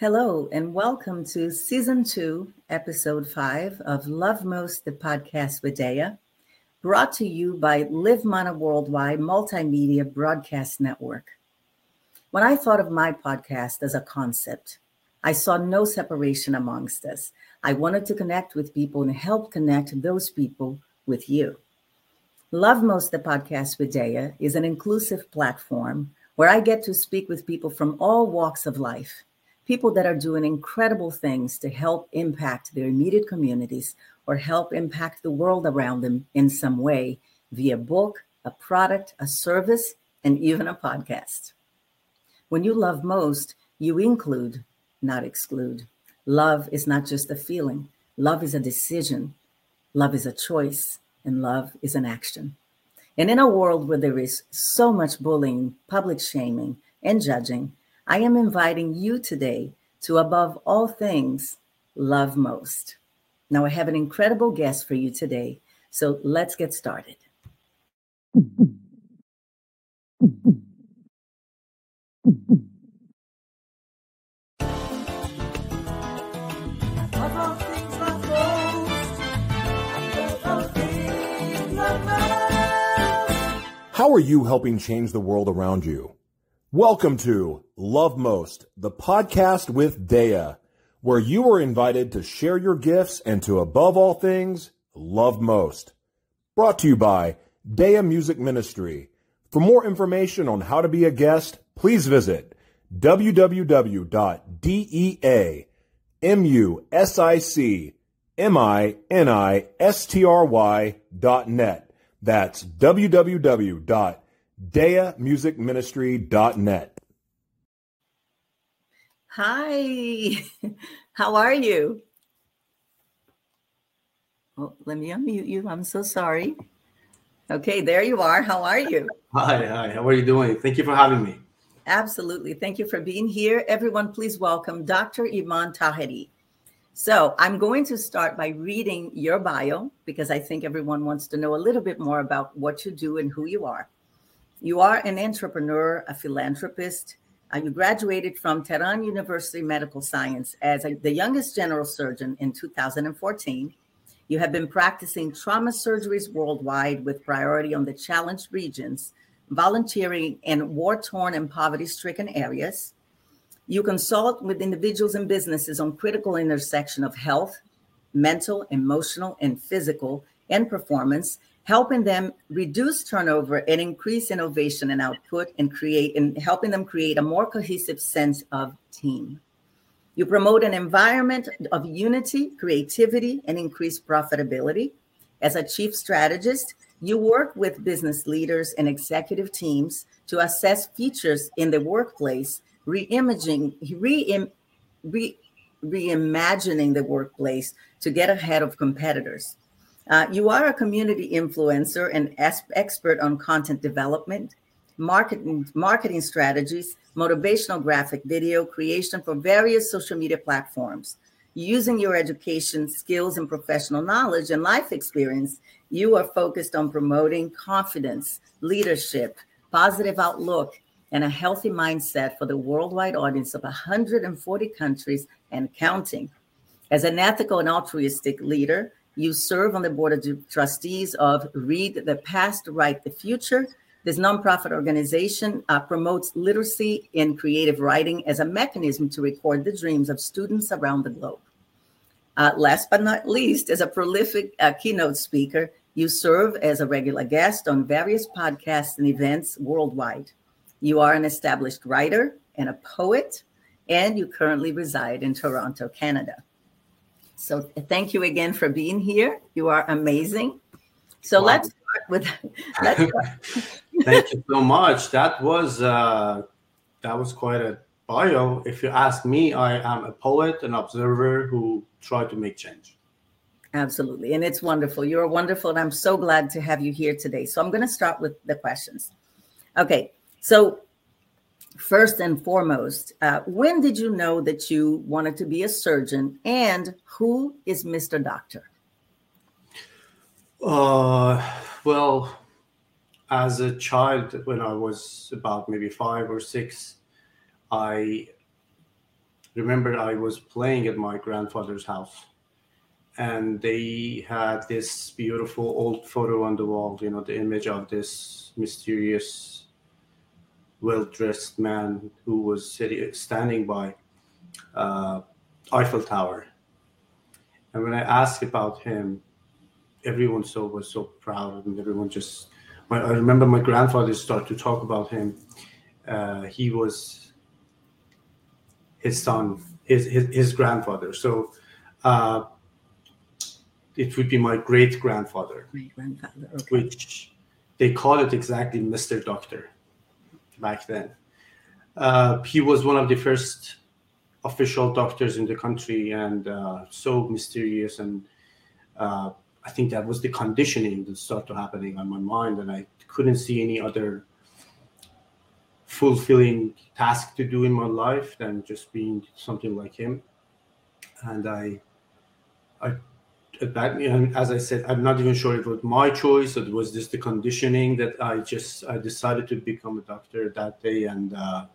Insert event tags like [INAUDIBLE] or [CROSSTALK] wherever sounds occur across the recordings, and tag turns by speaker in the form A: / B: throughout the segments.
A: Hello, and welcome to Season 2, Episode 5 of Love Most, the podcast with Dea, brought to you by Live Mana Worldwide Multimedia Broadcast Network. When I thought of my podcast as a concept, I saw no separation amongst us. I wanted to connect with people and help connect those people with you. Love Most, the podcast with Dea, is an inclusive platform where I get to speak with people from all walks of life people that are doing incredible things to help impact their immediate communities or help impact the world around them in some way via book, a product, a service, and even a podcast. When you love most, you include, not exclude. Love is not just a feeling, love is a decision, love is a choice, and love is an action. And in a world where there is so much bullying, public shaming, and judging, I am inviting you today to, above all things, love most. Now, I have an incredible guest for you today, so let's get started.
B: How are you helping change the world around you? Welcome to Love Most, the podcast with Dea, where you are invited to share your gifts and to, above all things, love most. Brought to you by Dea Music Ministry. For more information on how to be a guest, please visit www.deamusicministry.net. That's www deamusicministry.net.
A: Hi, [LAUGHS] how are you? Oh, let me unmute you. I'm so sorry. Okay, there you are. How are you?
C: Hi, hi. How are you doing? Thank you for having me.
A: Absolutely. Thank you for being here. Everyone, please welcome Dr. Iman Taheri. So, I'm going to start by reading your bio because I think everyone wants to know a little bit more about what you do and who you are. You are an entrepreneur, a philanthropist. Uh, you graduated from Tehran University Medical Science as a, the youngest general surgeon in 2014. You have been practicing trauma surgeries worldwide with priority on the challenged regions, volunteering in war torn and poverty stricken areas. You consult with individuals and businesses on critical intersection of health, mental, emotional, and physical, and performance, helping them reduce turnover and increase innovation and output and create and helping them create a more cohesive sense of team. You promote an environment of unity, creativity, and increased profitability. As a chief strategist, you work with business leaders and executive teams to assess features in the workplace, reimaging, re, re, reimagining the workplace to get ahead of competitors. Uh, you are a community influencer and expert on content development, marketing, marketing strategies, motivational graphic video creation for various social media platforms. Using your education, skills, and professional knowledge and life experience, you are focused on promoting confidence, leadership, positive outlook, and a healthy mindset for the worldwide audience of 140 countries and counting. As an ethical and altruistic leader, you serve on the board of trustees of Read the Past, Write the Future. This nonprofit organization uh, promotes literacy in creative writing as a mechanism to record the dreams of students around the globe. Uh, last but not least, as a prolific uh, keynote speaker, you serve as a regular guest on various podcasts and events worldwide. You are an established writer and a poet, and you currently reside in Toronto, Canada. So thank you again for being here. You are amazing. So wow. let's start with. [LAUGHS] Let's
C: start. thank you so much. That was uh, that was quite a bio. If you ask me, I am a poet, an observer who tried to make change.
A: Absolutely, and it's wonderful. You're wonderful, and I'm so glad to have you here today. So I'm going to start with the questions. Okay, so first and foremost, uh, when did you know that you wanted to be a surgeon and who is Mr. Doctor?
C: Uh, well, as a child, when I was about maybe five or six, I remember I was playing at my grandfather's house and they had this beautiful old photo on the wall, you know, the image of this mysterious, well dressed man who was sitting, standing by uh, Eiffel Tower. And when I asked about him, everyone so was so proud and everyone just my, I remember my grandfather started to talk about him. Uh, he was his son, his his, his grandfather. So uh, it would be my great grandfather.
A: Great grandfather, okay.
C: Which they call it exactly Mr. Doctor back then. Uh, he was one of the first official doctors in the country and uh, so mysterious and uh, I think that was the conditioning that started happening on my mind, and I couldn't see any other fulfilling task to do in my life than just being something like him. And I, I, that and as I said, I'm not even sure it was my choice. It was just the conditioning that I just I decided to become a doctor that day, and uh,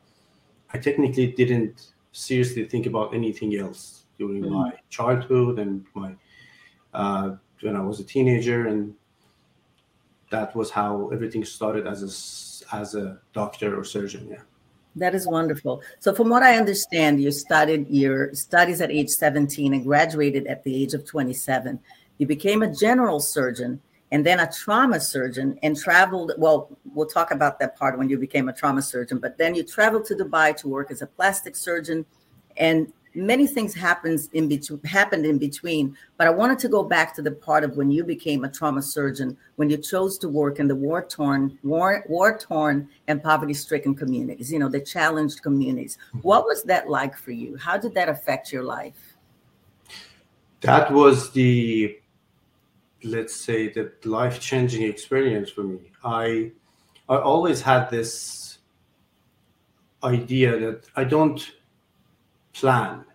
C: I technically didn't seriously think about anything else during mm-hmm. my childhood and my uh, when I was a teenager, and that was how everything started as a as a doctor or surgeon. Yeah.
A: That is wonderful. So, from what I understand, you started your studies at age 17 and graduated at the age of 27. You became a general surgeon and then a trauma surgeon and traveled. Well, we'll talk about that part when you became a trauma surgeon, but then you traveled to Dubai to work as a plastic surgeon and many things happens in between happened in between but i wanted to go back to the part of when you became a trauma surgeon when you chose to work in the war torn war war torn and poverty stricken communities you know the challenged communities. Mm-hmm. what was that like for you? How did that affect your life?
C: That was the let's say the life changing experience for me. I i always had this idea that i don't plan.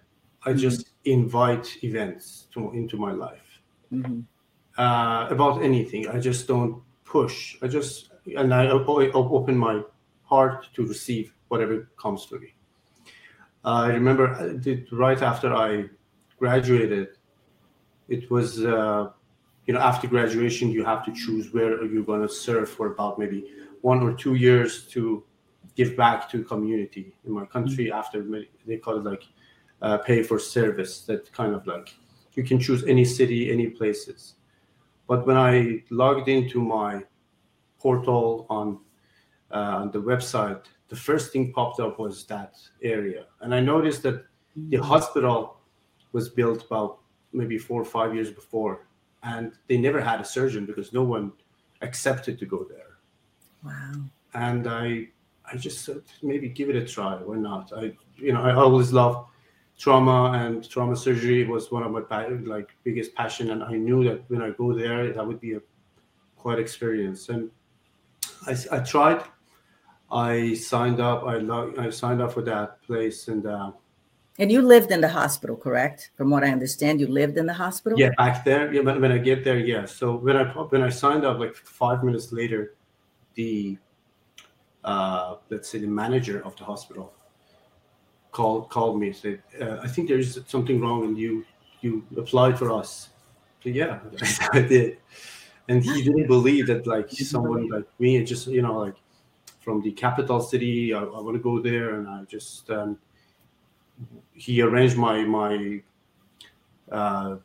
C: I mm-hmm. just invite events to, into my life mm-hmm. uh, about anything. I just don't push. I just and I open my heart to receive whatever comes to me. Uh, I remember uh, right after I graduated, it was uh, you know after graduation you have to choose where you're going to serve for about maybe one or two years to give back to community in my country mm-hmm. after they call it like uh, pay for service that kind of like you can choose any city any places but when i logged into my portal on uh, on the website the first thing popped up was that area and i noticed that the mm-hmm. hospital was built about maybe four or five years before and they never had a surgeon because no one accepted to go there
A: wow
C: and i I just said maybe give it a try. Why not? I you know I always love trauma and trauma surgery was one of my like biggest passion, and I knew that when I go there, that would be a quite experience. And I, I tried. I signed up. I log, I signed up for that place, and uh,
A: and you lived in the hospital, correct? From what I understand, you lived in the hospital.
C: Yeah, back there. Yeah, when, when I get there, yeah. So when I when I signed up, like five minutes later, the uh, let's say the manager of the hospital called called me said, uh, "I think there is something wrong, and you you applied for us." So, yeah, [LAUGHS] I did, and he didn't believe that like someone like me, and just you know like from the capital city, I, I want to go there, and I just um, he arranged my my uh,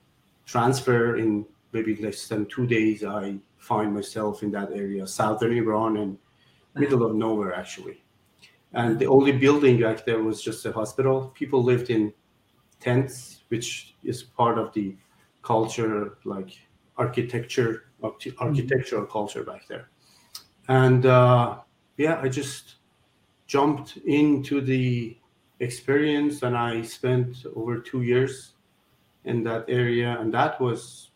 C: transfer in maybe less than two days. I find myself in that area, southern Iran and middle of nowhere actually. And the only building back there was just a hospital. People lived in tents, which is part of the culture, like architecture, architectural culture back there. And uh, yeah, I just jumped into the experience and I spent over two years in that area. And that was,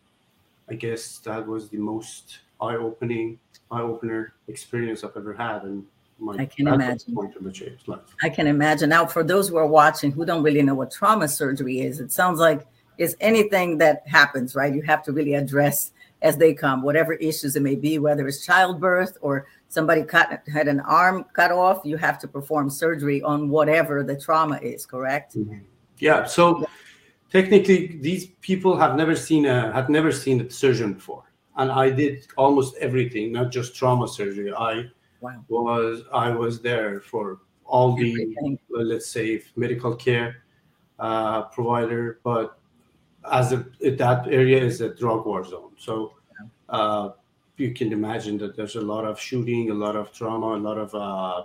C: I guess, that was the most eye opening eye opener experience I've ever had. And my
A: I can imagine. Point of change life. I can imagine. Now, for those who are watching who don't really know what trauma surgery is, it sounds like it's anything that happens, right? You have to really address as they come, whatever issues it may be, whether it's childbirth or somebody cut had an arm cut off, you have to perform surgery on whatever the trauma is, correct? Mm-hmm.
C: Yeah. So technically, these people have never seen a have never seen a surgeon before, and I did almost everything, not just trauma surgery. I wow. was I was there for all the everything. let's say medical care uh, provider, but as a, that area is a drug war zone, so. Uh, you can imagine that there's a lot of shooting, a lot of trauma, a lot of uh,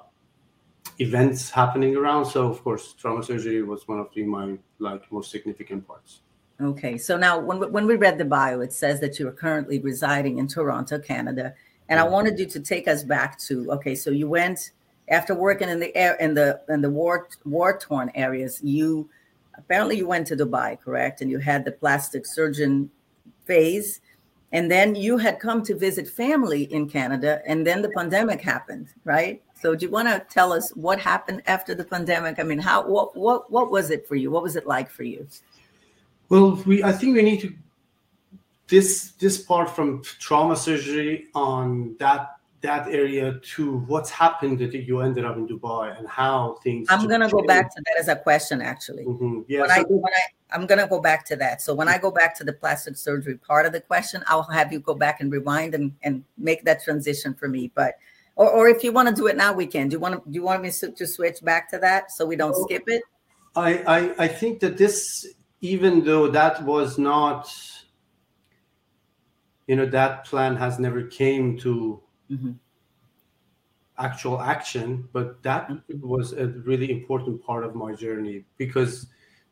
C: events happening around. So of course, trauma surgery was one of the my like most significant parts.
A: Okay, so now when when we read the bio, it says that you are currently residing in Toronto, Canada, and I wanted you to take us back to okay. So you went after working in the air in the in the war war torn areas. You apparently you went to Dubai, correct? And you had the plastic surgeon phase and then you had come to visit family in Canada, and then the pandemic happened, right? So, do you want to tell us what happened after the pandemic? I mean, how what what what was it for you? What was it like for you?
C: Well, we I think we need to this this part from trauma surgery on that that area to what's happened that you ended up in Dubai and how things.
A: I'm gonna go back to that as a question, actually. Mm-hmm. Yeah. When, so I, when I I'm going to go back to that. So when I go back to the plastic surgery part of the question, I'll have you go back and rewind and, and make that transition for me. But or, or if you want to do it now, we can. Do you want to do you want me to, to switch back to that so we don't skip it?
C: I, I I think that this, even though that was not, you know, that plan has never came to mm-hmm. actual action, but that mm-hmm. was a really important part of my journey because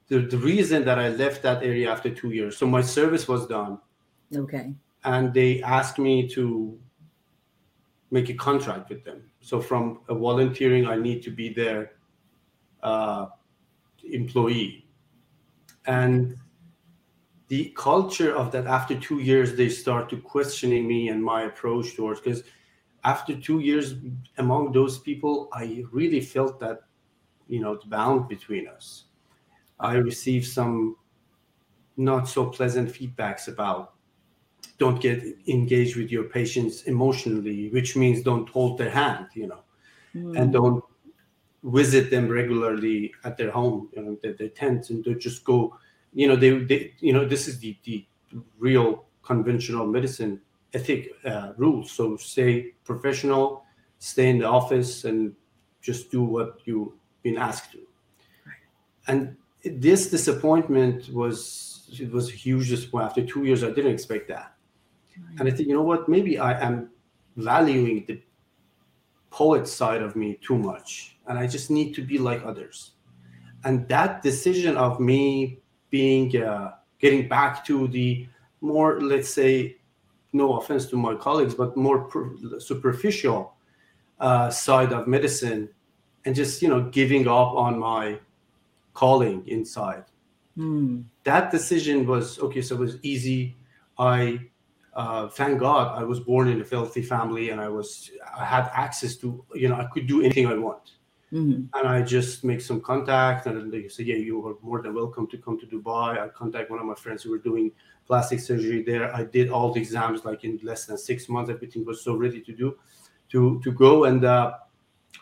C: the, the reason that I left that area after two years. So my service was done.
A: Okay.
C: And they asked me to make a contract with them. So from a volunteering, I need to be their uh, employee. And the culture of that after two years, they start to questioning me and my approach towards because after two years among those people, I really felt that you know the bound between us I received some not so pleasant feedbacks about don't get engaged with your patients emotionally, which means don't hold their hand, you know, mm. and don't visit them regularly at their home, you know, their, their tents, and to just go, you know, they, they, you know, this is the the real conventional medicine ethic uh, rules. So stay professional, stay in the office, and just do what you've been asked to. And this disappointment was it was a huge disappointment. After two years, I didn't expect that, and I think you know what? Maybe I am valuing the poet side of me too much, and I just need to be like others. And that decision of me being uh, getting back to the more, let's say, no offense to my colleagues, but more superficial uh, side of medicine, and just you know giving up on my calling inside. Mm. That decision was okay. So it was easy. I uh, thank God I was born in a filthy family and I was I had access to you know I could do anything I want. Mm-hmm. And I just make some contact, and they say, "Yeah, you are more than welcome to come to Dubai." I contact one of my friends who were doing plastic surgery there. I did all the exams like in less than six months. Everything was so ready to do, to to go. And uh,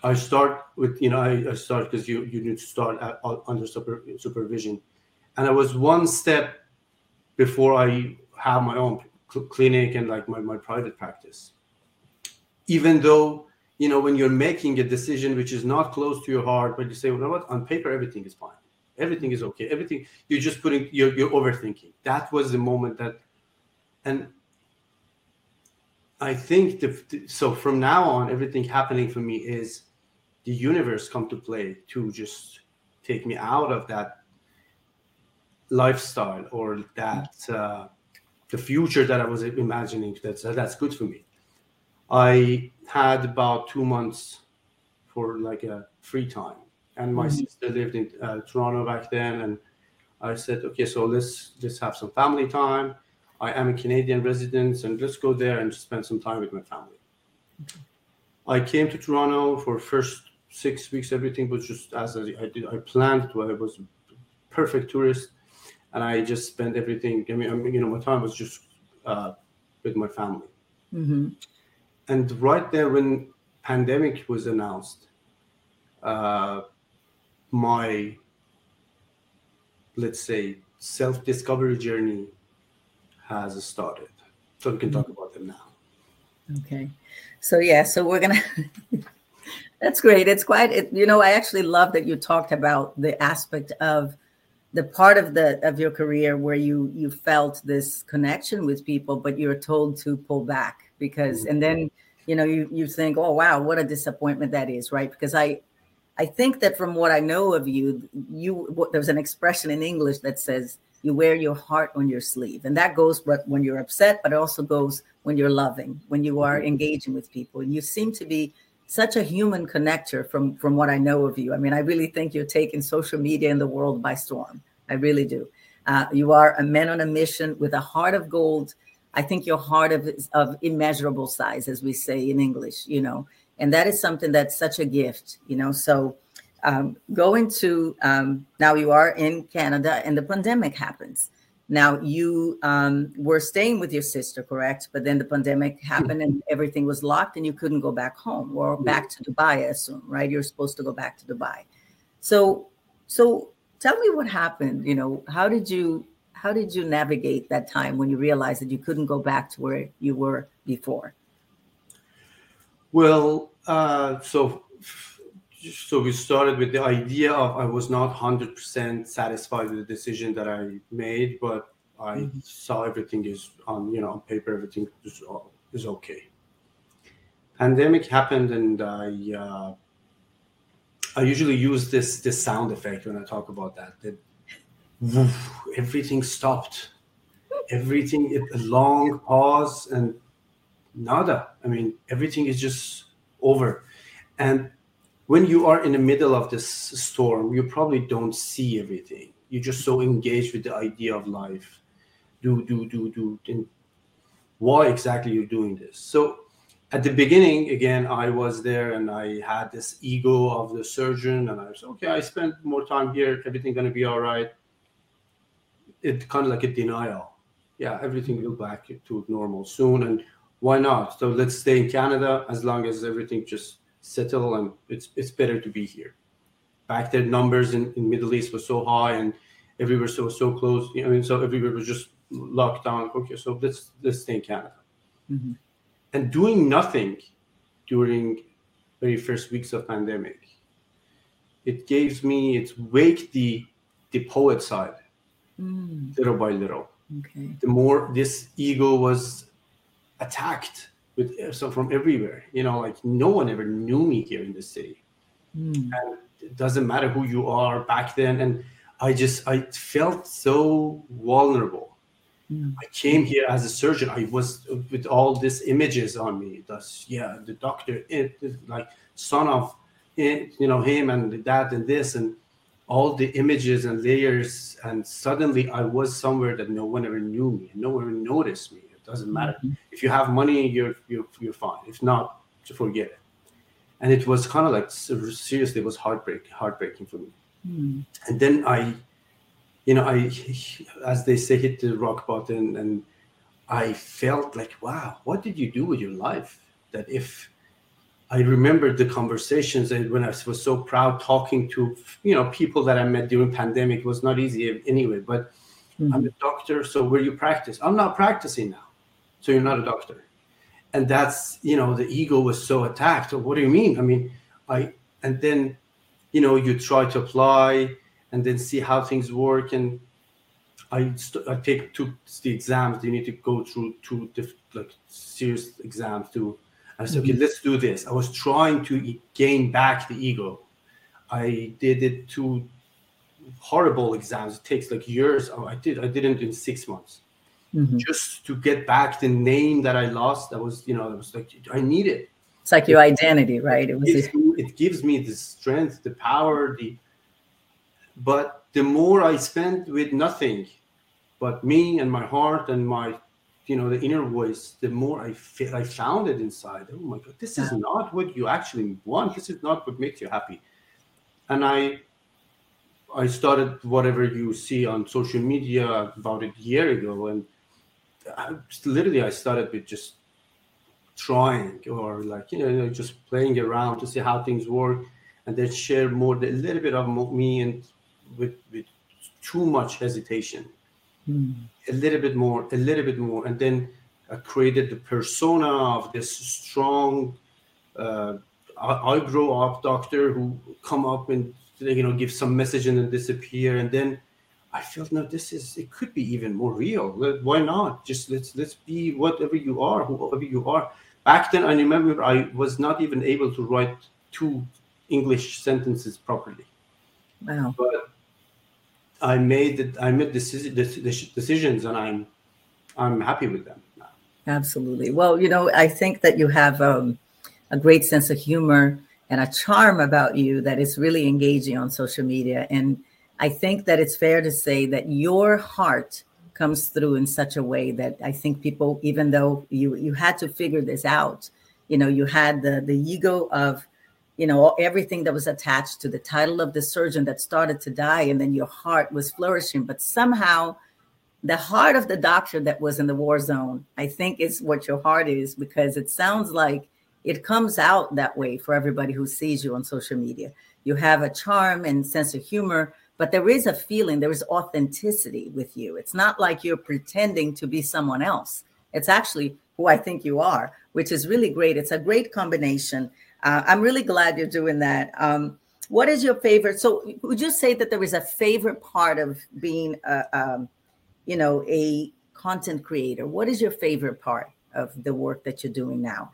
C: I start with you know I, I start because you you need to start at, under super, supervision, and I was one step before I have my own cl- clinic and like my, my private practice. Even though you know when you're making a decision which is not close to your heart, but you say, well, you know what, on paper everything is fine, everything is okay, everything you're just putting you're, you're overthinking. That was the moment that, and I think the, so. From now on, everything happening for me is the universe come to play to just take me out of that lifestyle or that uh, the future that I was imagining. That's that's good for me. I had about two months for like a free time, and my mm-hmm. sister lived in uh, Toronto back then, and I said, okay, so let's just have some family time. I am a Canadian resident, and let's go there and spend some time with my family. Okay. I came to Toronto for first six weeks, everything was just as I, did. I planned to. I was perfect tourist, and I just spent everything. I mean, I mean you know, my time was just uh, with my family. Mm-hmm. And right there, when pandemic was announced, uh, my let's say, self discovery journey has started. So we can talk about them now.
A: Okay. So, yeah, so we're going [LAUGHS] to. That's great. It's quite, it, you know, I actually love that you talked about the aspect of the part of the of your career where you you felt this connection with people, but you're told to pull back because, mm-hmm. and then you know you you think, oh wow, what a disappointment that is, right? Because I I think that from what I know of you, you there's an expression in English that says you wear your heart on your sleeve, and that goes when you're upset, but it also goes when you're loving, when you are mm-hmm. engaging with people, and you seem to be such a human connector from from what I know of you. I mean, I really think you're taking social media in the world by storm. I really do. Uh, you are a man on a mission with a heart of gold. I think your heart of of immeasurable size, as we say in English. You know, and that is something that's such a gift you know so um, going to um, now you are in canada and the pandemic happens now you um, were staying with your sister correct? But then the pandemic happened and everything was locked and you couldn't go back home or back to dubai i assume right? You're supposed to go back to dubai. So so tell me what happened you know how did you how did you navigate that time when you realized that you couldn't go back to where you were before?
C: Well, uh, so so we started with the idea of I was not hundred percent satisfied with the decision that I made, but I mm-hmm. saw everything is on you know on paper everything is is okay. Pandemic happened, and I uh, I usually use this this sound effect when I talk about that. That woof, everything stopped, everything a long pause and nada. I mean, everything is just over. And when you are in the middle of this storm, you probably don't see everything. You're just so engaged with the idea of life. Do, do, do, do. And why exactly you're doing this? So at the beginning, again, I was there and I had this ego of the surgeon, and I was okay. I spent more time here. Everything gonna be all right. It kind of like a denial. Yeah, everything will back to normal soon, and why not? So let's stay in Canada as long as everything just settle and it's it's better to be here. Back then, numbers in, in Middle East was so high and everywhere so so close. I mean, so everywhere was just locked down. Okay, so let's let's stay in Canada. Mm-hmm. And doing nothing during very first weeks of pandemic, it gives me it's wake the the poet side mm. little by little. Okay. The more this ego was attacked with so from everywhere. You know, like no one ever knew me here in the city, mm. and it doesn't matter who you are back then. And I just I felt so vulnerable. Mm. I came here as a surgeon. I was with all these images on me. That's yeah, the doctor, it, like son of, it, you know, him and that and this and all the images and layers. And suddenly I was somewhere that no one ever knew me, And no one noticed me doesn't matter. Mm-hmm. If you have money, you're you're you're fine. If not, forget it. And it was kind of like seriously, it was heartbreak, heartbreaking for me. Mm. And then I, you know, I, as they say, hit the rock bottom, and I felt like, wow, what did you do with your life? That if I remembered the conversations and when I was so proud talking to you know people that I met during pandemic it was not easy anyway. But mm-hmm. I'm a doctor, so where you practice? I'm not practicing now so you're not a doctor. And that's you know the ego was so attacked. What do you mean? I mean i and then you know you try to apply and then see how things work. And i st- i take took the exams. You need to go through two diff- like serious exams to i said okay mm-hmm. let's do this. I was trying to gain back the ego. I did it two horrible exams. It takes like years. Oh, i did i did it in six months mm-hmm. just to get back the name that I lost. That was, you know, it was like I need it.
A: It's like your identity, right?
C: It was. Gives me, it gives me the strength, the power, the. But the more I spent with nothing, but me and my heart and my, you know, the inner voice, the more I feel, I found it inside. Oh my God, this is not what you actually want. This is not what makes you happy. And I I started whatever you see on social media about a year ago, and I, literally I started with just trying or like you know just playing around to see how things work and then share more a little bit of me and with with too much hesitation. Mm. A little bit more, a little bit more, and then I created the persona of this strong. Uh, I, grow up doctor who come up and you know give some message and then disappear, and then I felt no, this is it could be even more real. Why not? Just let's let's be whatever you are, whoever you are. Back then, I remember I was not even able to write two English sentences properly.
A: Wow.
C: But I made it. I made decisions, and I'm I'm happy with them now.
A: Absolutely. Well, you know, I think that you have um, a great sense of humor and a charm about you that is really engaging on social media. And I think that it's fair to say that your heart comes through in such a way that I think people, even though you you had to figure this out, you know, you had the the ego of you know everything that was attached to the title of the surgeon that started to die and then your heart was flourishing. But somehow the heart of the doctor that was in the war zone i think is what your heart is because it sounds like it comes out that way for everybody who sees you on social media. You have a charm and sense of humor but there is a feeling there is authenticity with you it's not like you're pretending to be someone else it's actually who i think you are which is really great it's a great combination uh, I'm really glad you're doing that. Um, what is your favorite? So, would you say that there is a favorite part of being, a, um, you know, a content creator? What is your favorite part of the work that you're doing now?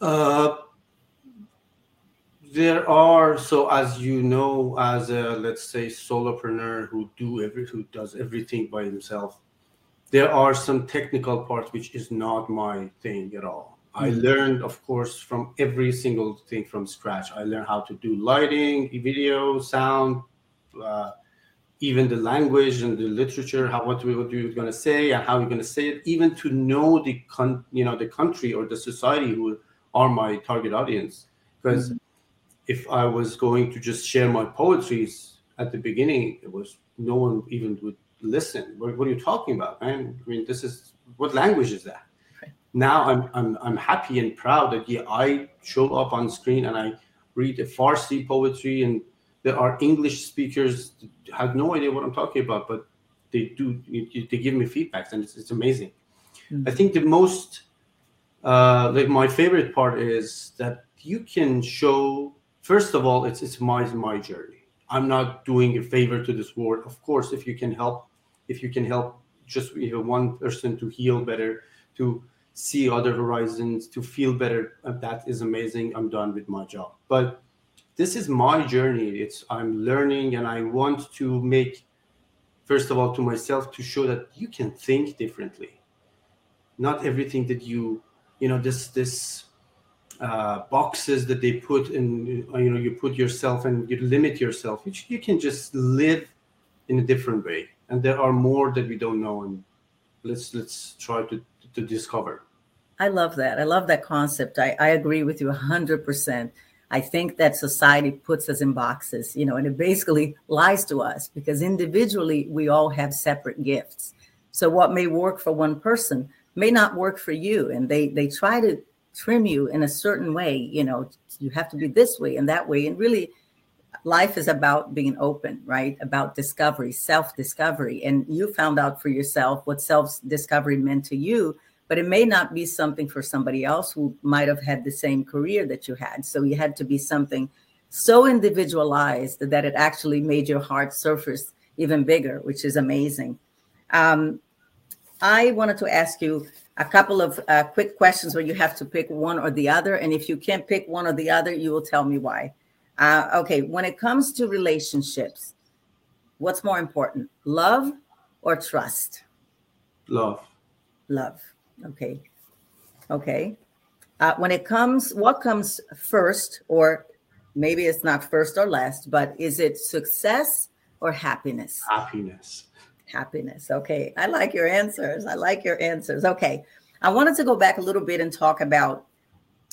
C: Uh, there are so as you know, as a let's say solopreneur who do every who does everything by himself, there are some technical parts which is not my thing at all I mm-hmm. learned, of course, from every single thing from scratch. I learned how to do lighting, video, sound, uh, even the language and the literature, how what we what you're going to say and how you're going to say it, even to know the con, you know the country or the society who are my target audience. Because mm-hmm. If I was going to just share my poetries at the beginning, it was no one even would listen. What, what are you talking about, man? I mean, this is what language is that? now I'm, I'm I'm happy and proud that yeah I show up on screen and I read a Farsi poetry and there are English speakers have no idea what I'm talking about, but they do they give me feedbacks and it's, it's amazing. Mm-hmm. I think the most uh, like my favorite part is that you can show first of all it's it's my my journey. I'm not doing a favor to this world. Of course, if you can help, if you can help just know, one person to heal better, to see other horizons, to feel better. Uh, that is amazing. I'm done with my job. But this is my journey. It's I'm learning and I want to make first of all to myself to show that you can think differently. Not everything that you, you know, this this uh, boxes that they put in, you know, you put yourself and you limit yourself. You, you can just live in a different way. And there are more that we don't know. And let's let's try to to discover.
A: I love that. I love that concept. I, I agree with you 100%. I think that society puts us in boxes, you know, and it basically lies to us because individually we all have separate gifts. So what may work for one person may not work for you. And they they try to trim you in a certain way, you know, you have to be this way and that way. And really life is about being open, right? About discovery, self discovery. And you found out for yourself what self discovery meant to you, but it may not be something for somebody else who might have had the same career that you had. So you had to be something so individualized that it actually made your heart surface even bigger, which is amazing. Um, I wanted to ask you a couple of uh, quick questions where you have to pick one or the other. And if you can't pick one or the other, you will tell me why. Uh, okay, when it comes to relationships, what's more important, love or trust?
C: Love.
A: Love. Okay. Okay. Uh, when it comes, what comes first, or maybe it's not first or last, but is it success or happiness?
C: Happiness.
A: Happiness. Okay. I like your answers. I like your answers. Okay. I wanted to go back a little bit and talk about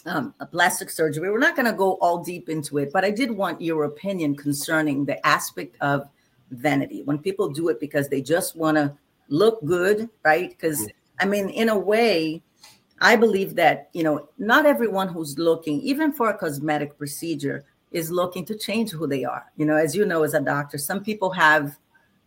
A: um, plastic surgery. We're not going to go all deep into it, but I did want your opinion concerning the aspect of vanity when people do it because they just want to look good, right? Because I mean, in a way, I believe that you know not everyone who's looking, even for a cosmetic procedure, is looking to change who they are. You know, as you know, as a doctor, some people have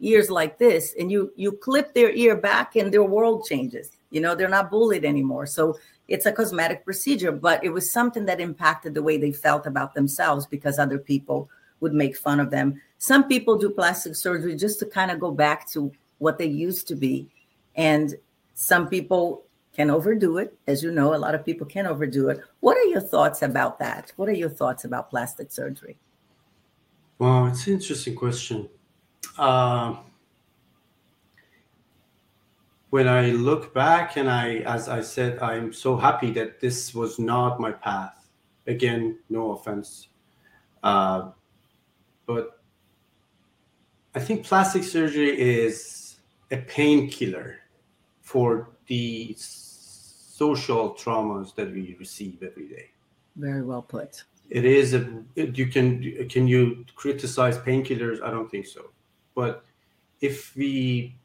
A: ears like this, and you you clip their ear back, and their world changes. You know, they're not bullied anymore. So it's a cosmetic procedure, but it was something that impacted the way they felt about themselves because other people would make fun of them. Some people do plastic surgery just to kind of go back to what they used to be. And some people can overdo it. As you know, a lot of people can overdo it. What are your thoughts about that? What are your thoughts about plastic surgery?
C: Wow, it's an interesting question. Uh, when I look back, and I, as I said, I'm so happy that this was not my path. Again, no offense. Uh, but I think plastic surgery is a painkiller for the social traumas that we receive every day.
A: Very well put.
C: It is a you can can you criticize painkillers? I don't think so. But if we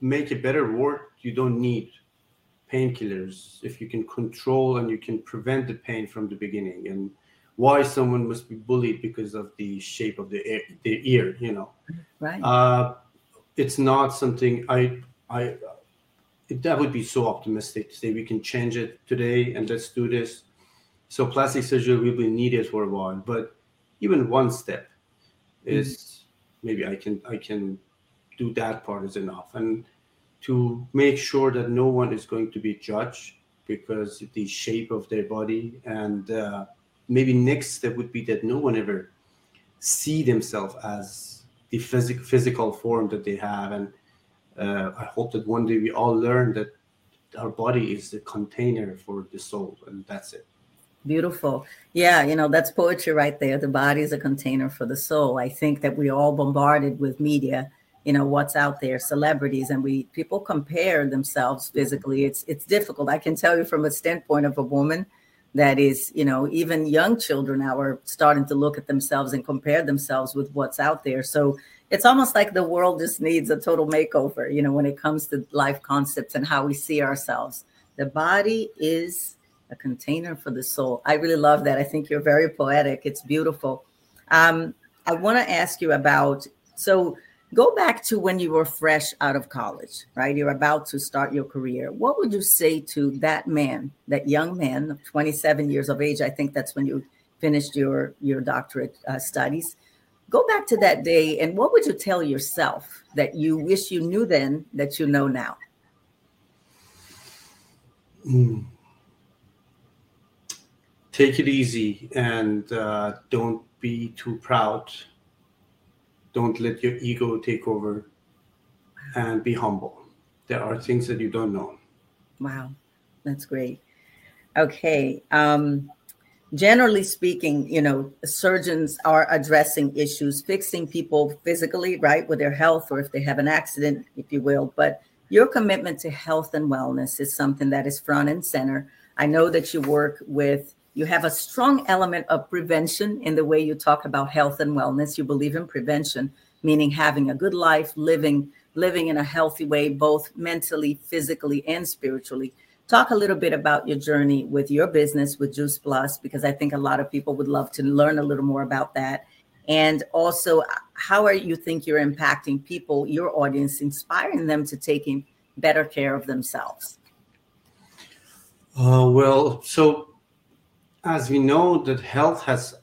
C: make a better work, you don't need painkillers. If you can control and you can prevent the pain from the beginning and why someone must be bullied because of the shape of the ear, the ear you know
A: right
C: uh, it's not something i i that would be so optimistic to say we can change it today and let's do this so plastic surgery will be needed for a while but even one step is mm-hmm. Maybe i can i can do that part is enough. And to make sure that no one is going to be judged because the shape of their body and uh, maybe next step would be that no one ever see themselves as the physic, physical form that they have. And uh, i hope that one day we all learn that our body is the container for the soul and that's it
A: beautiful. Yeah you know that's poetry right there. The body is a container for the soul. I think that we're all bombarded with media you know what's out there celebrities and we people compare themselves physically. It's it's difficult. I can tell you from a standpoint of a woman that is, you know, even young children now are starting to look at themselves and compare themselves with what's out there. So it's almost like the world just needs a total makeover, you know, when it comes to life concepts and how we see ourselves. The body is a container for the soul. I really love that. I think you're very poetic. It's beautiful. Um, I want to ask you about so go back to when you were fresh out of college, right? You're about to start your career. What would you say to that man, that young man of 27 years of age? I think that's when you finished your your doctorate uh, studies. Go back to that day, and what would you tell yourself that you wish you knew then that you know now?
C: Mm. Take it easy and uh, don't be too proud don't let your ego take over and be humble. There are things that you don't know.
A: Wow, that's great. Okay. Um, generally speaking, you know, surgeons are addressing issues, fixing people physically, right, with their health or if they have an accident, if you will. But your commitment to health and wellness is something that is front and center. I know that you work with you have a strong element of prevention in the way you talk about health and wellness. You believe in prevention, meaning having a good life, living living in a healthy way, both mentally, physically, and spiritually. Talk a little bit about your journey with your business with Juice Plus, because I think a lot of people would love to learn a little more about that. And also, how are you think you're impacting people, your audience, inspiring them to taking better care of themselves?
C: Uh, well, so as we know that health has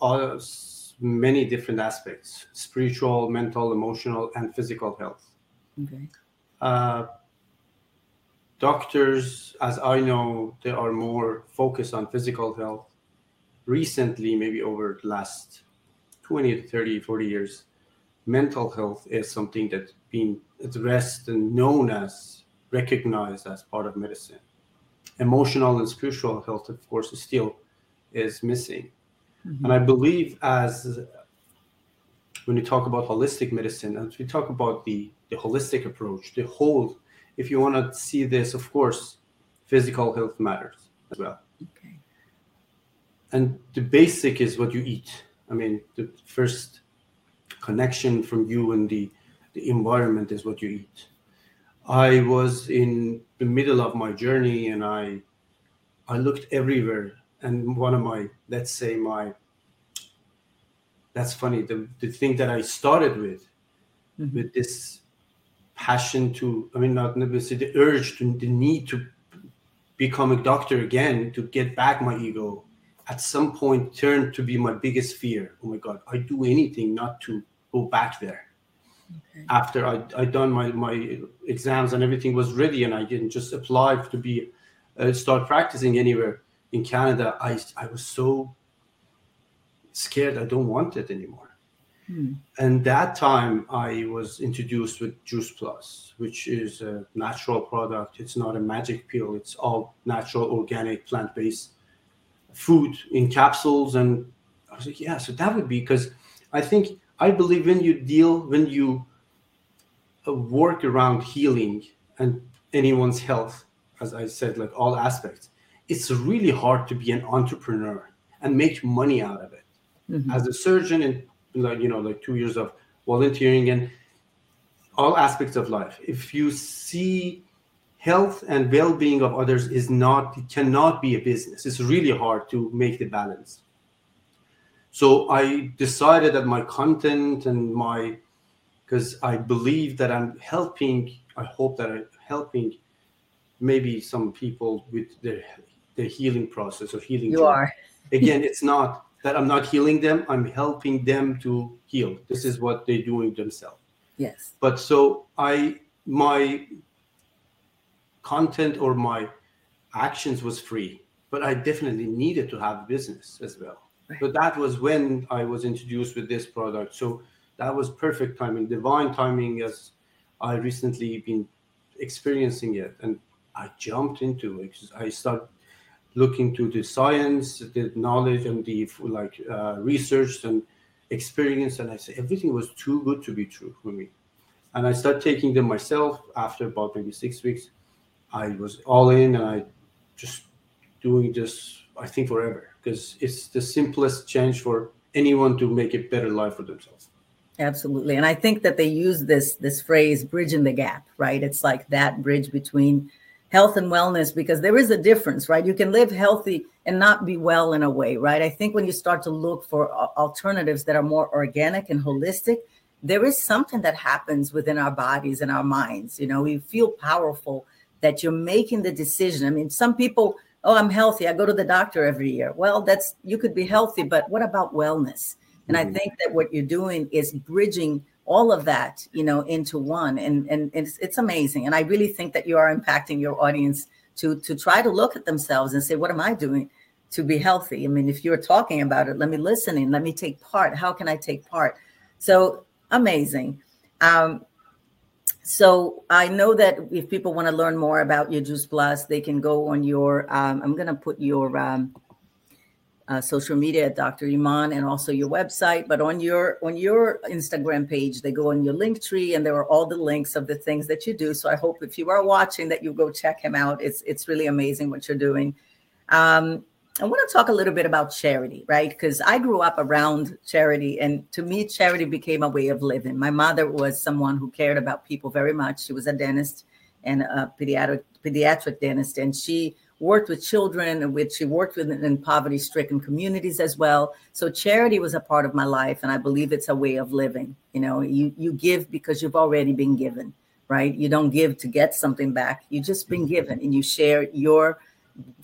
C: many different aspects spiritual mental emotional and physical health. Okay. uh, doctors as i know they are more focused on physical health recently maybe over the last 20 30 40 years. Mental health is something that's been addressed and known as recognized as part of medicine. Emotional and spiritual health of course is still is missing. Mm-hmm. And I believe as when you talk about holistic medicine, as we talk about the, the holistic approach, the whole, if you want to see this, of course, physical health matters as well. Okay. And the basic is what you eat. I mean, the first connection from you and the, the environment is what you eat. I was in the middle of my journey and I I looked everywhere and one of my let's say my that's funny. The, the thing that I started with,
A: Mhm.
C: with this passion to, I mean, not necessarily the urge to, the need to become a doctor again, to get back my ego, at some point turned to be my biggest fear. Oh my God, I'd do anything not to go back there.
A: Okay.
C: After I I done my my exams and everything was ready, and I didn't just apply to be uh, start practicing anywhere in Canada, I I was so scared. I don't want it anymore.
A: Hmm.
C: And that time, I was introduced with Juice Plus, which is a natural product. It's not a magic pill. It's all natural, organic, plant-based food in capsules. And I was like, yeah, so that would be because I think I believe when you deal, when you uh, work around healing and anyone's health, as I said, like all aspects, it's really hard to be an entrepreneur and make money out of it.
A: Mhm.
C: As a surgeon and like you know, like two years of volunteering and all aspects of life, if you see health and well-being of others is not it cannot be a business. It's really hard to make the balance. So I decided that my content and my because I believe that I'm helping. I hope that I'm helping maybe some people with their their healing process of healing.
A: You
C: journey.
A: are. [LAUGHS]
C: Again, it's not that I'm not healing them. I'm helping them to heal. This is what they're doing themselves.
A: Yes.
C: But so I my content or my actions was free, but I definitely needed to have business as well.
A: Right.
C: But that was when I was introduced with this product. So that was perfect timing, divine timing as I recently been experiencing it and I jumped into it. I started looking to the science, the knowledge and the like uh, research and experience and I said everything was too good to be true for me. And I started taking them myself after about maybe six weeks. I was all in and I just doing this, I think forever, because it's the simplest change for anyone to make a better life for themselves.
A: Absolutely. And I think that they use this this phrase bridging the gap, right? It's like that bridge between health and wellness because there is a difference, right? You can live healthy and not be well in a way, right? I think when you start to look for alternatives that are more organic and holistic, there is something that happens within our bodies and our minds. You know, we feel powerful that you're making the decision. I mean, some people, oh, I'm healthy. I go to the doctor every year. Well, that's you could be healthy, but what about wellness? And I
C: Mhm.
A: think that what you're doing is bridging all of that, you know, into one, and and it's, it's amazing. And I really think that you are impacting your audience to to try to look at themselves and say, what am I doing to be healthy? I mean, if you're talking about it, let me listen in, let me take part. How can I take part? So amazing. Um, so I know that if people want to learn more about your Juice Plus, they can go on your. Um, I'm going to put your um, uh, social media at Dr. Iman and also your website. But on your on your Instagram page, they go on your Linktree, and there are all the links of the things that you do. So I hope if you are watching that you go check him out. It's it's really amazing what you're doing. Um, I want to talk a little bit about charity, right? Because I grew up around charity, and to me, charity became a way of living. My mother was someone who cared about people very much. She was a dentist and a pediatric pediatric dentist, and she worked with children, and which she worked with in poverty-stricken communities as well. So charity was a part of my life, and I believe it's a way of living. You know, you you give because you've already been given, right? You don't give to get something back. You just been given, and you share your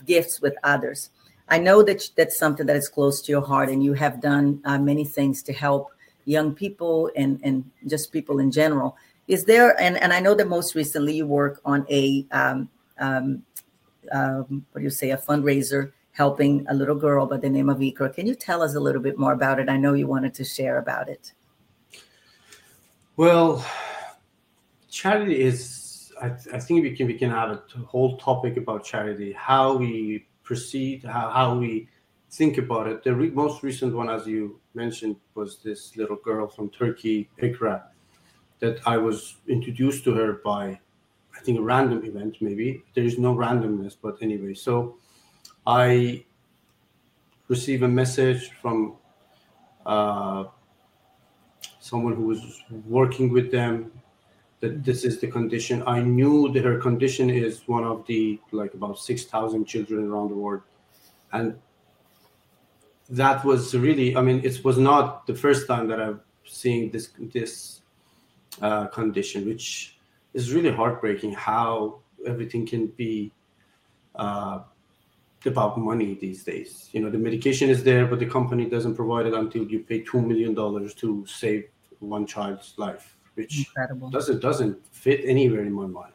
A: gifts with others. I know that that's something that is close to your heart, and you have done uh, many things to help young people and and just people in general. Is there and and I know that most recently you work on a um, um, um, what do you say a fundraiser helping a little girl by the name of Ikra. Can you tell us a little bit more about it? I know you wanted to share about it.
C: Well, charity is. I, I think we can we can have a whole topic about charity, how we proceed, how, how we think about it. The re- most recent one, as you mentioned, was this little girl from Turkey, Ikra, that I was introduced to her by, I think, a random event. Maybe there is no randomness, but anyway. So, I received a message from uh, someone who was working with them that this is the condition. I knew that her condition is one of the like about six thousand children around the world, and that was really, I mean, it was not the first time that I've seen this this uh, condition, which is really heartbreaking. How everything can be uh, about money these days. You know, the medication is there, but the company doesn't provide it until you pay two million dollars to save one child's life, which Incredible. doesn't doesn't fit anywhere in my mind.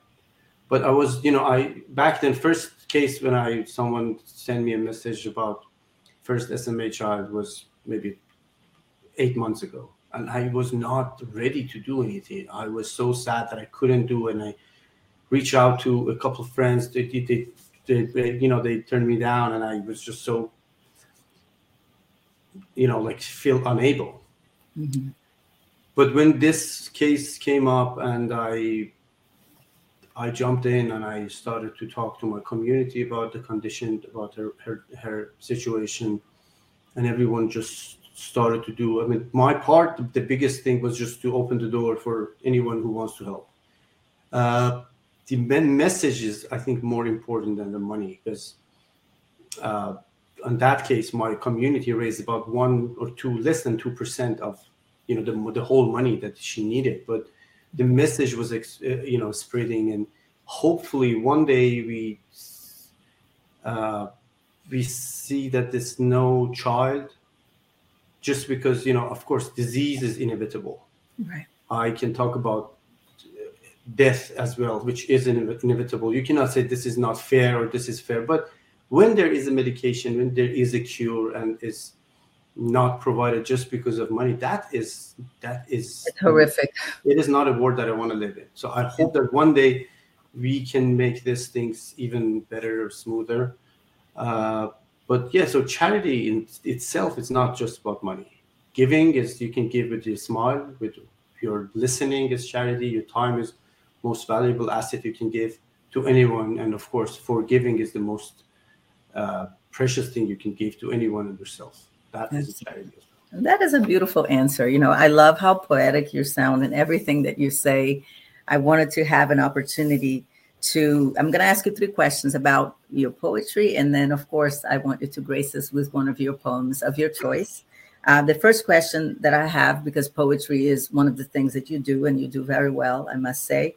C: But I was, you know, I back then first case when I someone sent me a message about first SMA child was maybe eight months ago, and I was not ready to do anything. I was so sad that I couldn't do, and I reached out to a couple of friends. They, they, they, you know, they turned me down, and I was just so, you know, like feel unable. Mm-hmm. But when this case came up, and I, I jumped in and I started to talk to my community about the condition, about her her, her situation, and everyone just started to do. I mean, my part, the biggest thing was just to open the door for anyone who wants to help. Uh, the message is, I think, more important than the money because uh, in that case, my community raised about one or two, less than two percent of, you know, the the whole money that she needed. But the message was, uh, you know, spreading, and hopefully one day we uh, we see that there's no child just because you know of course disease is inevitable
A: right
C: i can talk about death as well, which is inevitable. You cannot say this is not fair or this is fair. But when there is a medication, when there is a cure, and is not provided just because of money, that is that is
A: it's horrific.
C: It is not a world that I want to live in. So I hope that one day we can make these things even better or smoother. Uh, but yeah, so charity in itself is not just about money. Giving is you can give with your smile, with your listening is charity. Your time is most valuable asset you can give to anyone. And of course, forgiving is the most uh, precious thing you can give to anyone and yourself. That is charity.
A: That is a beautiful answer. You know, I love how poetic you sound and everything that you say. I wanted to have an opportunity to, I'm going to ask you three questions about your poetry. And then, of course, I want you to grace us with one of your poems of your choice. Uh, the first question that I have, because poetry is one of the things that you do and you do very well, I must say,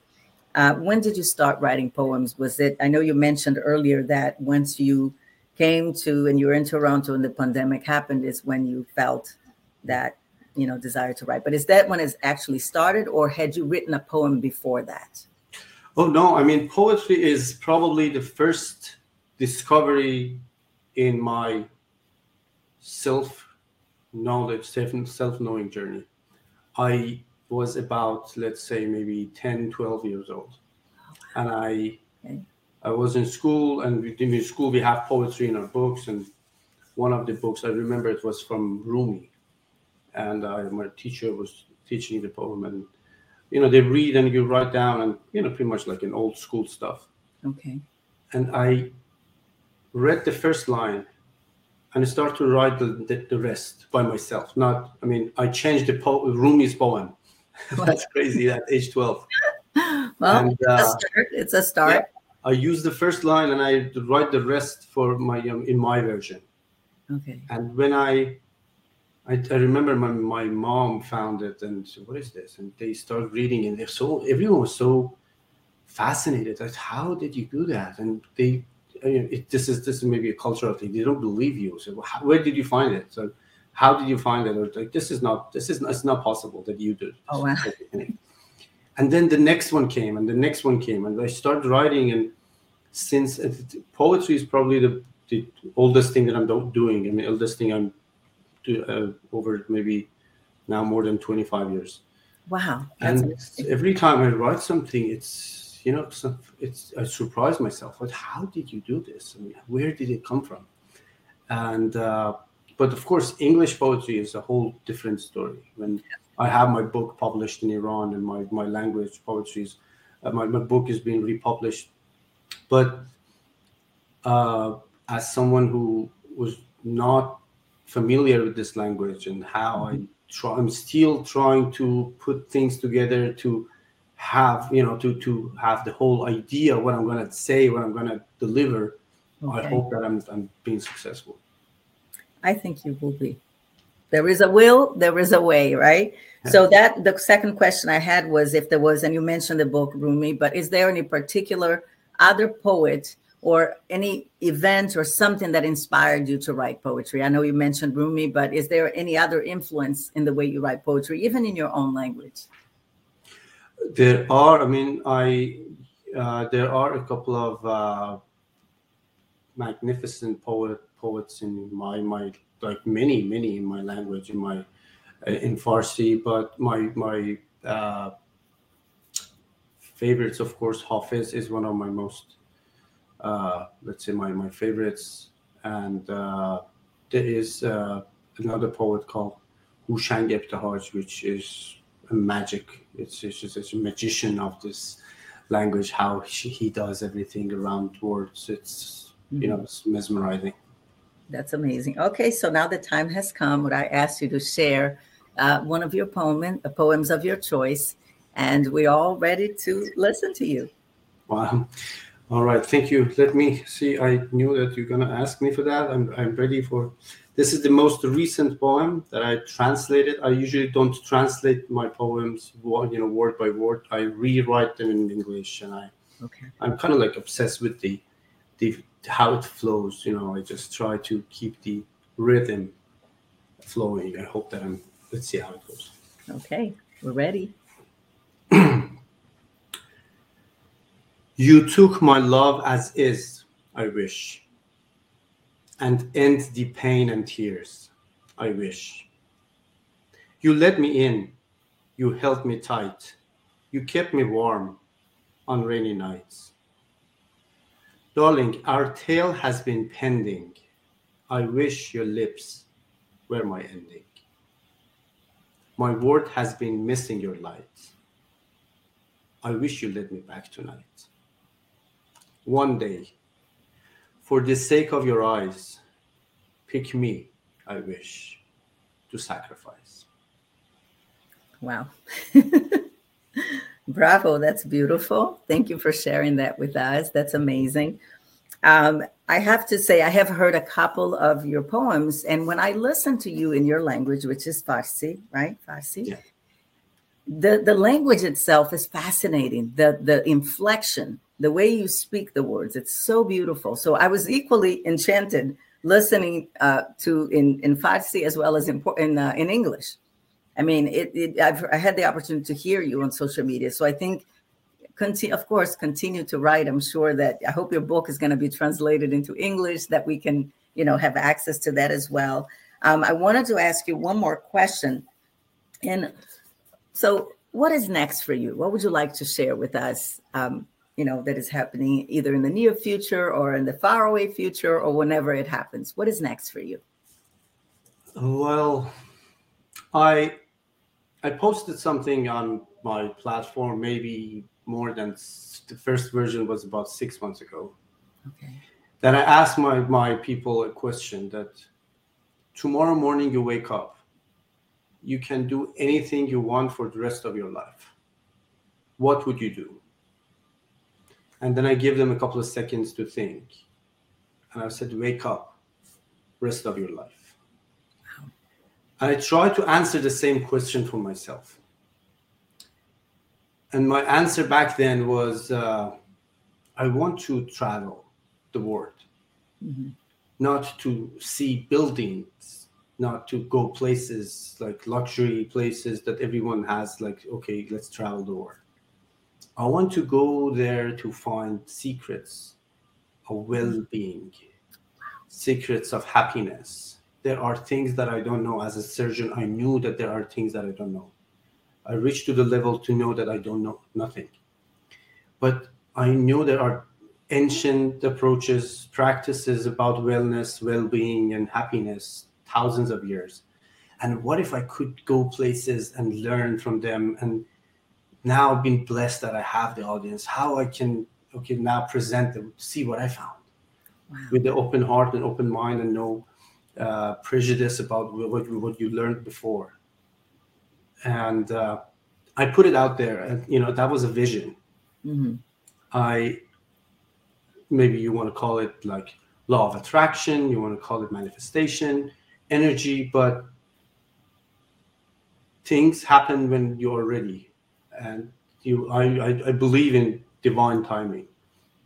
A: uh, when did you start writing poems? Was it, I know you mentioned earlier that once you came to and you were in Toronto and the pandemic happened, is when you felt that, you know, desire to write. But is that when it actually started or had you written a poem before that?
C: Oh, no. I mean, poetry is probably the first discovery in my self knowledge, self knowing journey. I was about let's say maybe 10 12 years old and i okay. i was in school and in school we have poetry in our books and one of the books i remember it was from rumi and I, my teacher was teaching the poem and you know they read and you write down and you know pretty much like an old school stuff
A: okay
C: and i read the first line and I started to write the, the, the, rest by myself. Not, I mean, I changed the po- Rumi's poem [LAUGHS] That's crazy at age 12. [LAUGHS]
A: Well, and, it's, a uh, start. it's a start. Yeah,
C: I use the first line and I write the rest for my um, in my version.
A: Okay.
C: And when I, I, I remember my, my mom found it and said, what is this? And they started reading and they're so everyone was so fascinated. Like, how did you do that? And they, I mean, it, this is this is maybe a cultural thing. They don't believe you. So how, where did you find it? So how did you find it? Or like this is not this is it's not possible that you did.
A: Oh wow.
C: And then the next one came, and the next one came, and I started writing. And since poetry is probably the, the oldest thing that I'm doing, I mean, oldest thing I'm do, uh, over maybe now more than 25 years.
A: Wow.
C: and every time I write something, it's you know, it's I surprise myself. Like, how did you do this? I mean, where did it come from? And uh, but of course, English poetry is a whole different story. When I have my book published in Iran and my, my language poetry is, uh, my, my book is being republished. But uh, as someone who was not familiar with this language and how I mm-hmm. try, I'm still trying to put things together to have, you know, to, to have the whole idea what I'm going to say, what I'm going to deliver. Okay. I hope that I'm, I'm being successful.
A: I think you will be. There is a will, there is a way, right? So that the second question I had was if there was, and you mentioned the book Rumi, but is there any particular other poet or any event or something that inspired you to write poetry? I know you mentioned Rumi, but is there any other influence in the way you write poetry, even in your own language?
C: There are. I mean, I uh, there are a couple of uh, magnificent poet poets in my my like many many in my language in my uh, in Farsi, but my my uh, favorites, of course, Hafiz is one of my most uh, let's say my my favorites, and uh, there is uh, another poet called Hushang Ebtehaj, which is a magic. It's, it's just it's a magician of this language. How she, he does everything around words. It's you know it's mesmerizing.
A: That's amazing. Okay, so now the time has come when I asked you to share uh, one of your poem, uh, poems of your choice, and we're all ready to listen to you.
C: Wow. All right, thank you. Let me see. I knew that you're gonna ask me for that. I'm I'm ready for. This is the most recent poem that I translated. I usually don't translate my poems, you know, word by word. I rewrite them in English, and I,
A: okay,
C: I'm kind of like obsessed with the, the how it flows. You know, I just try to keep the rhythm flowing. I hope that I'm. Let's see how it goes.
A: Okay, we're ready. [CLEARS THROAT]
C: You took my love as is, I wish, and end the pain and tears, I wish. You let me in, you held me tight, you kept me warm on rainy nights. Darling, our tale has been pending. I wish your lips were my ending. My word has been missing your light. I wish you led me back tonight one day, for the sake of your eyes, pick me, I wish, to sacrifice.
A: Wow. [LAUGHS] Bravo, that's beautiful. Thank you for sharing that with us. That's amazing. Um, I have to say, I have heard a couple of your poems, and when I listen to you in your language, which is Farsi, right? Farsi. Yeah. The, the language itself is fascinating. The the inflection, the way you speak the words it's so beautiful. So i was equally enchanted listening uh, to in in farsi as well as in in, uh, in english. I mean it, it I've, i had the opportunity to hear you on social media. So i think continue of course continue to write. I'm sure that i hope your book is going to be translated into english that we can you know have access to that as well. Um, i wanted to ask you one more question. And so what is next for you? What would you like to share with us? Um, you know that is happening either in the near future or in the faraway future or whenever it happens. What is next for you?
C: Well i i posted something on my platform maybe more than the first version was about six months ago. Okay. That i asked my my people a question that tomorrow morning you wake up you can do anything you want for the rest of your life. What would you do and then I give them a couple of seconds to think. And I said, wake up, rest of your life. And I try to answer the same question for myself. And my answer back then was, uh, I want to travel the world, mm-hmm. not to see buildings, not to go places like luxury places that everyone has, like, okay, let's travel the world. I want to go there to find secrets of well being, secrets of happiness. There are things that I don't know. As a surgeon, I knew that there are things that I don't know. I reached to the level to know that I don't know nothing. But I know there are ancient approaches, practices about wellness, well being, and happiness, thousands of years. And what if I could go places and learn from them and now being blessed that I have the audience, how I can okay now present them, see what I found wow. with the open heart and open mind and no uh, prejudice about what, what you learned before. And uh, I put it out there, and you know that was a vision. Mm-hmm. I maybe you want to call it like law of attraction, you want to call it manifestation, energy, but things happen when you're ready. And you, I, I, I believe in divine timing.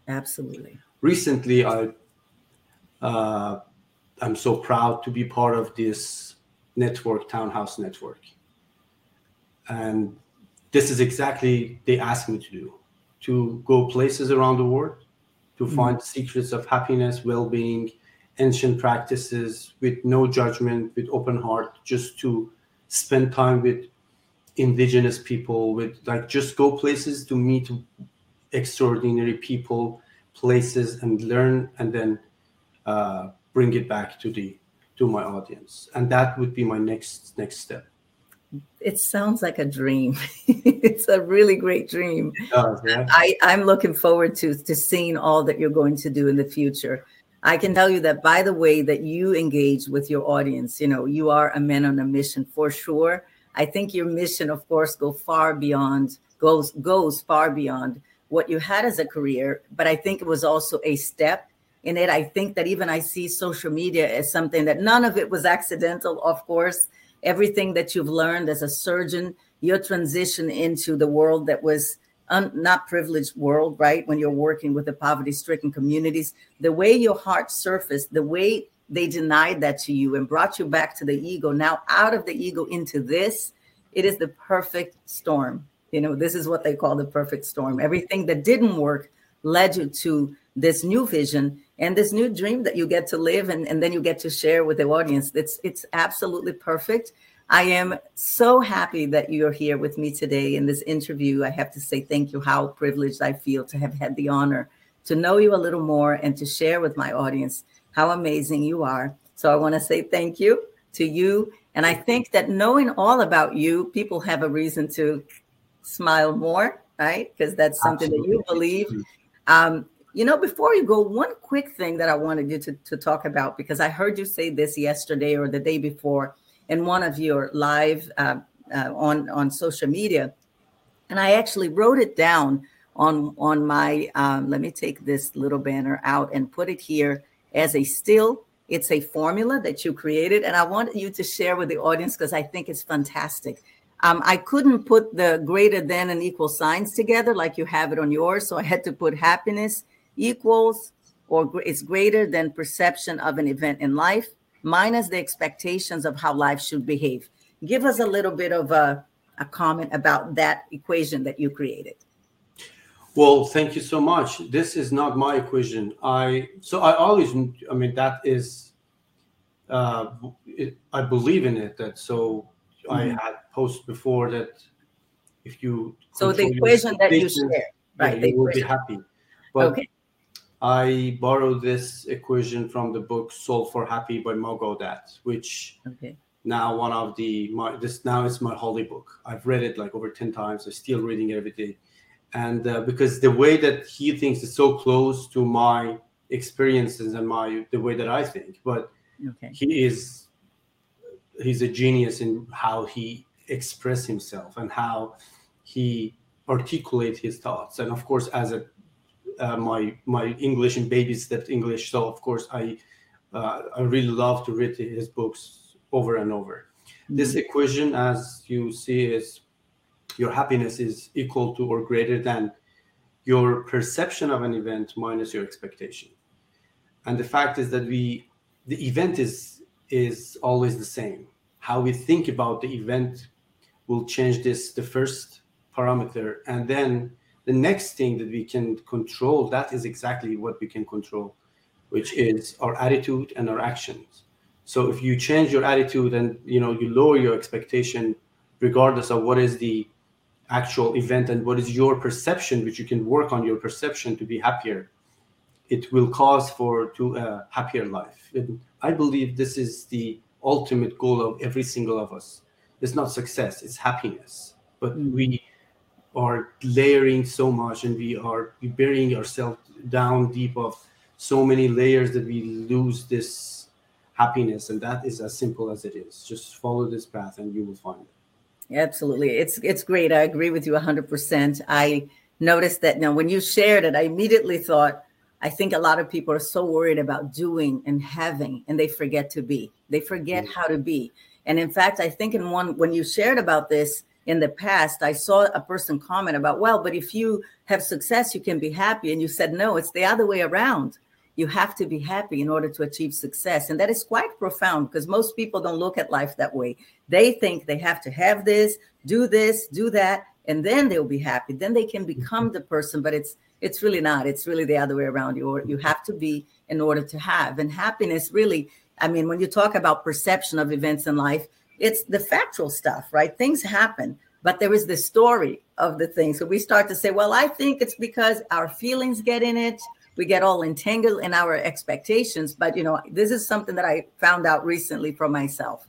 A: Absolutely.
C: Recently, I, uh, I'm so proud to be part of this network, Townhouse Network, and this is exactly they asked me to do, to go places around the world, to mm-hmm. find secrets of happiness, well-being, ancient practices with no judgment, with open heart, just to spend time with indigenous people, with like just go places to meet extraordinary people, places, and learn, and then uh, bring it back to the to my audience. And that would be my next next step.
A: It sounds like a dream. [LAUGHS] it's a really great dream.
C: Does, yeah?
A: I, I'm looking forward to to seeing all that you're going to do in the future. I can tell you that by the way that you engage with your audience, you know, you are a man on a mission for sure. I think your mission, of course, go far beyond goes goes far beyond what you had as a career, but I think it was also a step in it. I think that even I see social media as something that none of it was accidental, of course. Everything that you've learned as a surgeon, your transition into the world that was un, not privileged world, right? When you're working with the poverty stricken communities, the way your heart surfaced, the way they denied that to you and brought you back to the ego, now out of the ego into this, it is the perfect storm. You know, this is what they call the perfect storm. Everything that didn't work led you to this new vision and this new dream that you get to live and, and then you get to share with the audience. It's it's absolutely perfect. I am so happy that you're here with me today in this interview. I have to say thank you, how privileged I feel to have had the honor to know you a little more and to share with my audience how amazing you are. So I want to say thank you to you. And I think that knowing all about you, people have a reason to smile more, right? Because that's something Absolutely. that you believe. Um, you know, before you go, one quick thing that I wanted you to, to talk about, because I heard you say this yesterday or the day before in one of your live uh, uh, on on social media, and I actually wrote it down on on my. Um, let me take this little banner out and put it here as a still. It's a formula that you created, and I want you to share with the audience because I think it's fantastic. Um, I couldn't put the greater than and equal signs together like you have it on yours, so I had to put happiness equals or is greater than perception of an event in life minus the expectations of how life should behave. Give us a little bit of a, a comment about that equation that you created.
C: Well, thank you so much. This is not my equation. I so I always I mean that is uh it, I believe in it that so mm-hmm. I had post before that if you
A: so the equation that you share right
C: you will be happy. But okay. I borrowed this equation from the book Solve for Happy by Mo Gawdat, which okay. now one of the my this now is my holy book. I've read it like over 10 times. I'm still reading it every day. And uh, because the way that he thinks is so close to my experiences and my the way that I think, but okay. he is he's a genius in how he express himself and how he articulate his thoughts. And of course, as a uh, my my English and baby stepped English. So of course I uh, I really love to read his books over and over. Mm-hmm. This equation, as you see, is your happiness is equal to or greater than your perception of an event minus your expectation. And the fact is that we the event is is always the same. How we think about the event will change this the first parameter and then the next thing that we can control that is exactly what we can control which is our attitude and our actions so if you change your attitude and you know you lower your expectation regardless of what is the actual event and what is your perception which you can work on your perception to be happier it will cause for to a happier life. And i believe this is the ultimate goal of every single of us. It's not success it's happiness. But mm. we are layering so much and we are burying ourselves down deep of so many layers that we lose this happiness. And that is as simple as it is. Just follow this path and you will find it
A: absolutely it's it's great i agree with you 100% i noticed that now when you shared it i immediately thought I think a lot of people are so worried about doing and having, and they forget to be. They forget mm-hmm. how to be. And in fact, I think in one, when you shared about this in the past, I saw a person comment about, well, but if you have success, you can be happy. And you said, no, it's the other way around. You have to be happy in order to achieve success. And that is quite profound because most people don't look at life that way. They think they have to have this, do this, do that, and then they'll be happy. Then they can become mm-hmm. the person, but it's it's really not. It's really the other way around. You you have to be in order to have. And happiness really, I mean, when you talk about perception of events in life, it's the factual stuff, right? Things happen, but there is the story of the thing. So we start to say, well, I think it's because our feelings get in it. We get all entangled in our expectations. But you know, this is something that I found out recently for myself.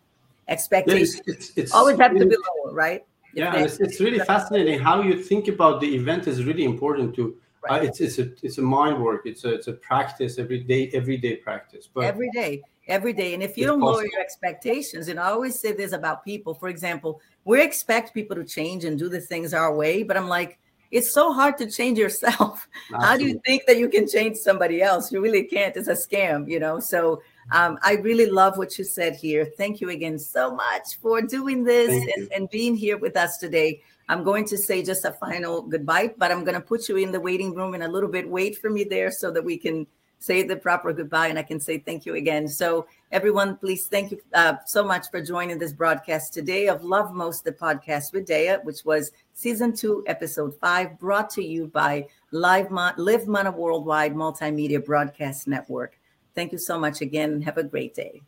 A: Expectations it's, it's, it's always have to be lower, right?
C: Yeah, it's, it's really fascinating how you think about the event is really important to Right. Uh, it's it's a it's a mind work. It's a it's a practice every day, everyday practice.
A: But every day, every day. And if you don't possible. lower your expectations, and I always say this about people. For example, we expect people to change and do the things our way, but I'm like, it's so hard to change yourself. Absolutely. [LAUGHS] How do you think that you can change somebody else? You really can't. It's a scam, you know. So um, I really love what you said here. Thank you again so much for doing this and, and being here with us today. I'm going to say just a final goodbye, but I'm going to put you in the waiting room in a little bit. Wait for me there so that we can say the proper goodbye and I can say thank you again. So, everyone, please thank you uh, so much for joining this broadcast today of Love Most, the podcast with Déa, which was season two, episode five, brought to you by Live Mon- Live Mana Worldwide Multimedia Broadcast Network. Thank you so much again. Have a great day.